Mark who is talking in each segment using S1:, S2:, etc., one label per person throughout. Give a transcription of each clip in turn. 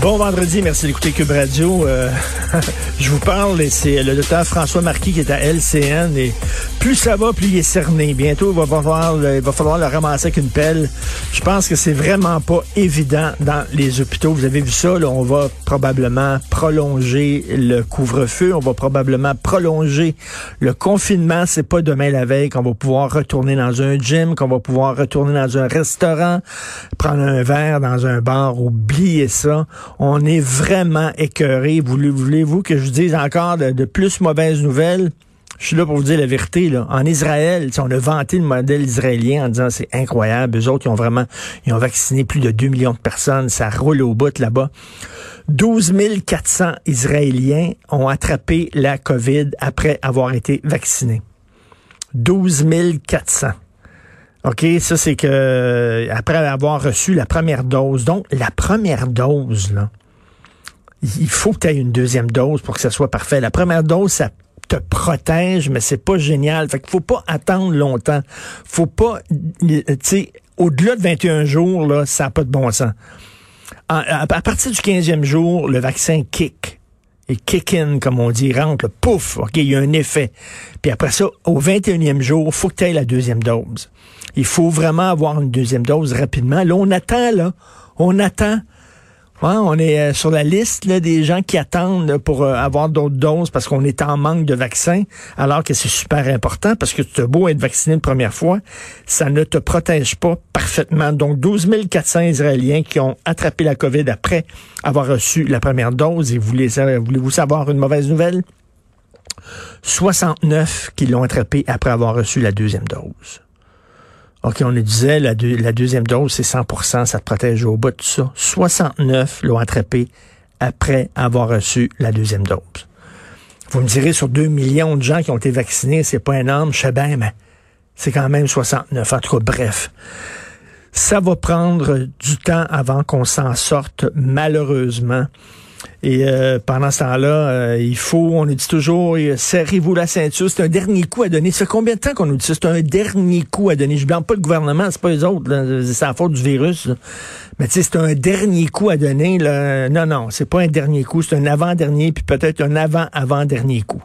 S1: Bon vendredi, merci d'écouter Cube Radio. Euh, je vous parle et c'est le docteur François Marquis qui est à LCN et plus ça va, plus il est cerné. Bientôt, il va falloir, il va le ramasser avec une pelle. Je pense que c'est vraiment pas évident dans les hôpitaux. Vous avez vu ça, là, on va probablement prolonger le couvre-feu, on va probablement prolonger le confinement. C'est pas demain la veille qu'on va pouvoir retourner dans un gym, qu'on va pouvoir retourner dans un restaurant, prendre un verre dans un bar. Oubliez ça. On est vraiment écœuré. Voulez-vous que je vous dise encore de, de plus mauvaises nouvelles? Je suis là pour vous dire la vérité. Là. En Israël, on a vanté le modèle israélien en disant c'est incroyable. Eux autres, ils ont vraiment ils ont vacciné plus de 2 millions de personnes. Ça roule au bout là-bas. 12 400 Israéliens ont attrapé la COVID après avoir été vaccinés. 12 400. OK, ça c'est que après avoir reçu la première dose. Donc, la première dose, là, il faut que tu aies une deuxième dose pour que ça soit parfait. La première dose, ça te protège, mais c'est pas génial. Fait qu'il faut pas attendre longtemps. Faut pas, tu sais, au-delà de 21 jours, là, ça n'a pas de bon sens. À, partir du 15e jour, le vaccin kick. Et kick in, comme on dit, rentre, le pouf, OK, il y a un effet. Puis après ça, au 21e jour, faut que tu aies la deuxième dose. Il faut vraiment avoir une deuxième dose rapidement. Là, on attend, là. On attend. Ouais, on est euh, sur la liste des gens qui attendent pour euh, avoir d'autres doses parce qu'on est en manque de vaccins, alors que c'est super important parce que tu as beau être vacciné une première fois, ça ne te protège pas parfaitement. Donc, 12 400 Israéliens qui ont attrapé la COVID après avoir reçu la première dose. Et voulez-vous savoir une mauvaise nouvelle? 69 qui l'ont attrapé après avoir reçu la deuxième dose. OK, on le disait, la, deuxième dose, c'est 100% ça te protège au bout de ça. 69 l'ont attrapé après avoir reçu la deuxième dose. Vous me direz, sur 2 millions de gens qui ont été vaccinés, c'est pas énorme, je sais bien, mais c'est quand même 69. En tout cas, bref. Ça va prendre du temps avant qu'on s'en sorte, malheureusement. Et euh, pendant ce temps-là, euh, il faut, on nous dit toujours, euh, serrez-vous la ceinture. C'est un dernier coup à donner. Ça fait combien de temps qu'on nous dit ça? C'est un dernier coup à donner. Je blâme pas le gouvernement, c'est pas les autres. C'est la faute du virus. Mais tu sais, c'est un dernier coup à donner. Là. Non, non, c'est pas un dernier coup, c'est un avant-dernier, puis peut-être un avant-avant-dernier coup.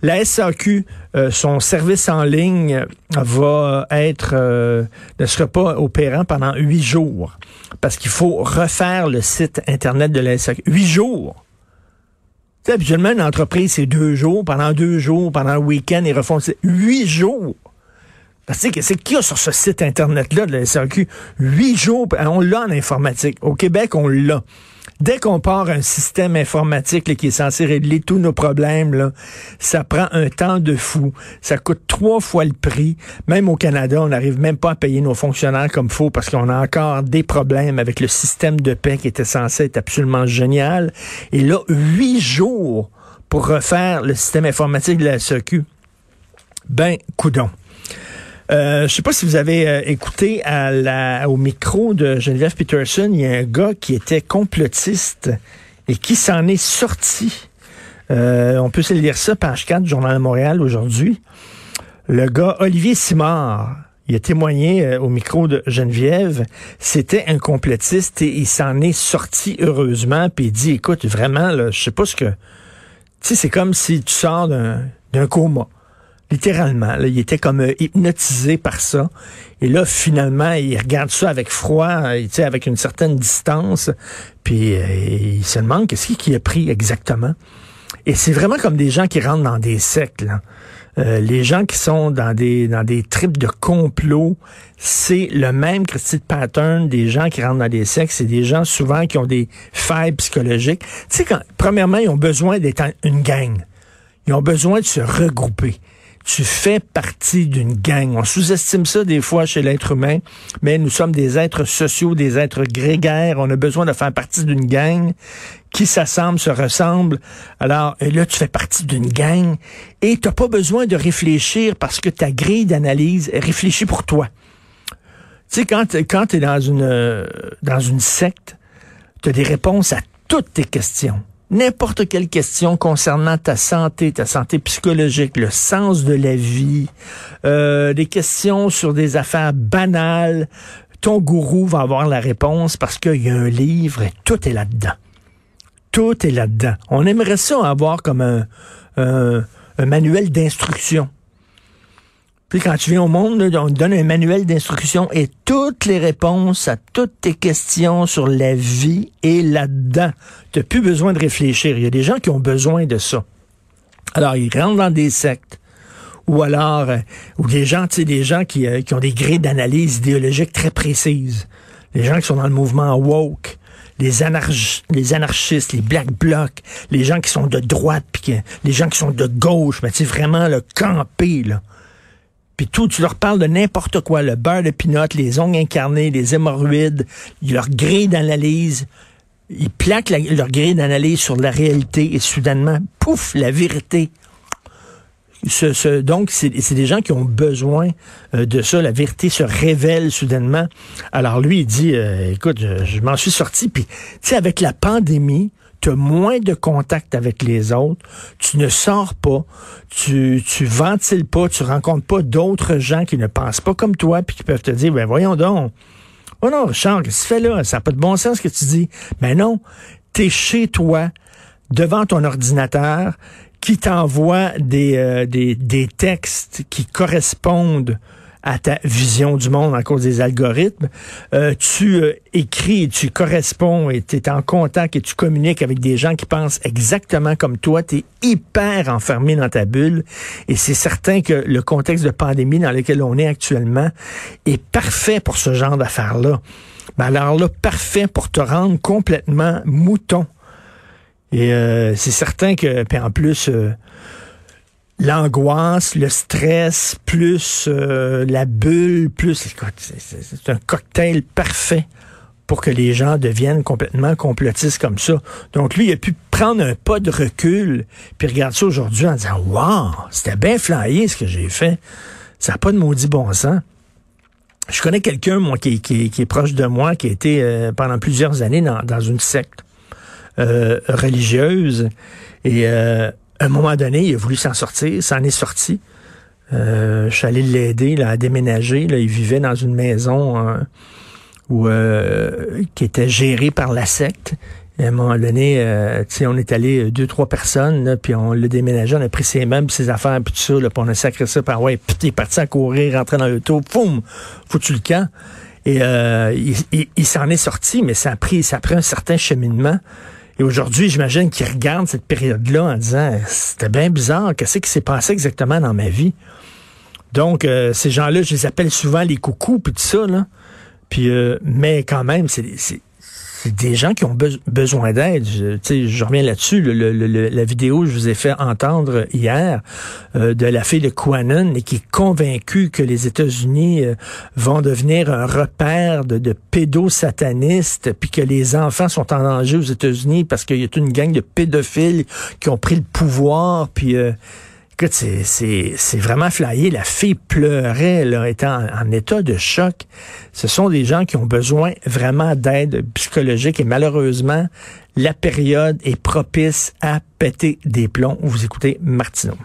S1: La SAQ, son service en ligne va être ne sera pas opérant pendant huit jours. Parce qu'il faut refaire le site Internet de la SAQ. Huit jours? Habituellement, une entreprise, c'est deux jours. Pendant deux jours, pendant le week-end, ils refont huit jours. Parce que c'est qu'il y a sur ce site Internet-là de la SAQ? Huit jours. On l'a en informatique. Au Québec, on l'a. Dès qu'on part un système informatique qui est censé régler tous nos problèmes, ça prend un temps de fou. Ça coûte trois fois le prix. Même au Canada, on n'arrive même pas à payer nos fonctionnaires comme faut parce qu'on a encore des problèmes avec le système de paix qui était censé être absolument génial. Et là, huit jours pour refaire le système informatique de la SEQ. Ben, coudon. Euh, je sais pas si vous avez euh, écouté à la, au micro de Geneviève Peterson, il y a un gars qui était complotiste et qui s'en est sorti. Euh, on peut se lire ça, page 4 du Journal de Montréal aujourd'hui. Le gars Olivier Simard, il a témoigné au micro de Geneviève, c'était un complotiste et il s'en est sorti heureusement, puis il dit, écoute, vraiment, je sais pas ce que... Tu sais, c'est comme si tu sors d'un coma. Littéralement, il était comme euh, hypnotisé par ça. Et là, finalement, il regarde ça avec froid, euh, avec une certaine distance. Puis euh, il se demande qu'est-ce qu'il a pris exactement. Et c'est vraiment comme des gens qui rentrent dans des sectes. les gens qui sont dans des dans des tripes de complot, c'est le même Christy pattern des gens qui rentrent dans des sectes. C'est des gens souvent qui ont des failles psychologiques. Tu sais, quand, premièrement, ils ont besoin d'être une gang. Ils ont besoin de se regrouper tu fais partie d'une gang. On sous-estime ça des fois chez l'être humain, mais nous sommes des êtres sociaux, des êtres grégaires. On a besoin de faire partie d'une gang qui s'assemblent, se ressemblent. Alors là, tu fais partie d'une gang et tu n'as pas besoin de réfléchir parce que ta grille d'analyse réfléchit pour toi. Tu sais, quand, quand tu es dans une, dans une secte, tu as des réponses à toutes tes questions n'importe quelle question concernant ta santé, ta santé psychologique, le sens de la vie, euh, des questions sur des affaires banales, ton gourou va avoir la réponse parce qu'il y a un livre et tout est là-dedans. Tout est là-dedans. On aimerait ça avoir comme un, un, un manuel d'instruction quand tu viens au monde, on te donne un manuel d'instruction et toutes les réponses à toutes tes questions sur la vie est là-dedans. Tu n'as plus besoin de réfléchir. Il y a des gens qui ont besoin de ça. Alors, ils rentrent dans des sectes ou alors euh, ou des gens, tu des gens qui, euh, qui ont des grilles d'analyse idéologique très précises. Les gens qui sont dans le mouvement woke, les, anarchistes, les black blocs, les gens qui sont de droite, puis les gens qui sont de gauche, mais tu sais, vraiment le camper, là. Puis tout, tu leur parles de n'importe quoi, le beurre de pinot, les ongles incarnés, les hémorroïdes, leur grille d'analyse. Ils plaquent leur grille d'analyse sur la réalité et soudainement, pouf, la vérité. Donc, c'est des gens qui ont besoin euh, de ça. La vérité se révèle soudainement. Alors lui, il dit, euh, écoute, je, je m'en suis sorti. Puis, tu sais, avec la pandémie, tu as moins de contact avec les autres, tu ne sors pas, tu, tu ventiles pas, tu rencontres pas d'autres gens qui ne pensent pas comme toi, puis qui peuvent te dire, ben voyons donc, oh non, Richard, qu'est-ce que tu fais là? Ça n'a pas de bon sens ce que tu dis. Ben non, tu es chez toi, devant ton ordinateur, qui t'envoie des, euh, des, des textes qui correspondent à ta vision du monde en cause des algorithmes. Euh, tu euh, écris, tu corresponds et tu es en contact et tu communiques avec des gens qui pensent exactement comme toi. Tu es hyper enfermé dans ta bulle et c'est certain que le contexte de pandémie dans lequel on est actuellement est parfait pour ce genre d'affaires-là. Ben alors là, parfait pour te rendre complètement mouton. Et euh, c'est certain que, puis en plus, l'angoisse, le stress, plus euh, la bulle, plus c'est un cocktail parfait pour que les gens deviennent complètement complotistes comme ça. Donc lui, il a pu prendre un pas de recul, puis regarder ça aujourd'hui en disant Wow, c'était bien flyé ce que j'ai fait. Ça n'a pas de maudit bon sens. Je connais quelqu'un, moi, qui, est proche de moi, qui a été euh, pendant plusieurs années dans, dans une secte euh, religieuse. Et à un moment donné, il a voulu s'en sortir, s'en est sorti. Euh, je suis allé l'aider à déménager. Là. Il vivait dans une maison hein, où, euh, qui était gérée par la secte. À un moment donné, euh, on est allé deux, trois personnes, puis on l'a déménagé, on a pris ses meubles, ses affaires, puis tout ça, là, puis on a sacré ça par ouais, puis est parti à courir, rentrer dans l'auto, poum, foutu le camp. Et euh, il, il s'en est sorti, mais ça a pris, ça a pris un certain cheminement. Et aujourd'hui, j'imagine qu'ils regardent cette période-là en disant c'était bien bizarre, qu'est-ce qui s'est passé exactement dans ma vie. Donc, euh, ces gens-là, je les appelle souvent les coucous, puis tout ça, là. Puis, euh, mais quand même, c'est c'est des gens qui ont besoin d'aide. Je, je reviens là-dessus. la vidéo que je vous ai fait entendre hier euh, de la fille de Quanon et qui est convaincue que les États-Unis euh, vont devenir un repère de, de pédosatanistes, puis que les enfants sont en danger aux États-Unis parce qu'il y a toute une gang de pédophiles qui ont pris le pouvoir, puis euh, Écoute, c'est vraiment flyé. La fille pleurait, elle était en, état de choc. Ce sont des gens qui ont besoin vraiment d'aide psychologique et malheureusement, la période est propice à péter des plombs. Vous écoutez Martineau.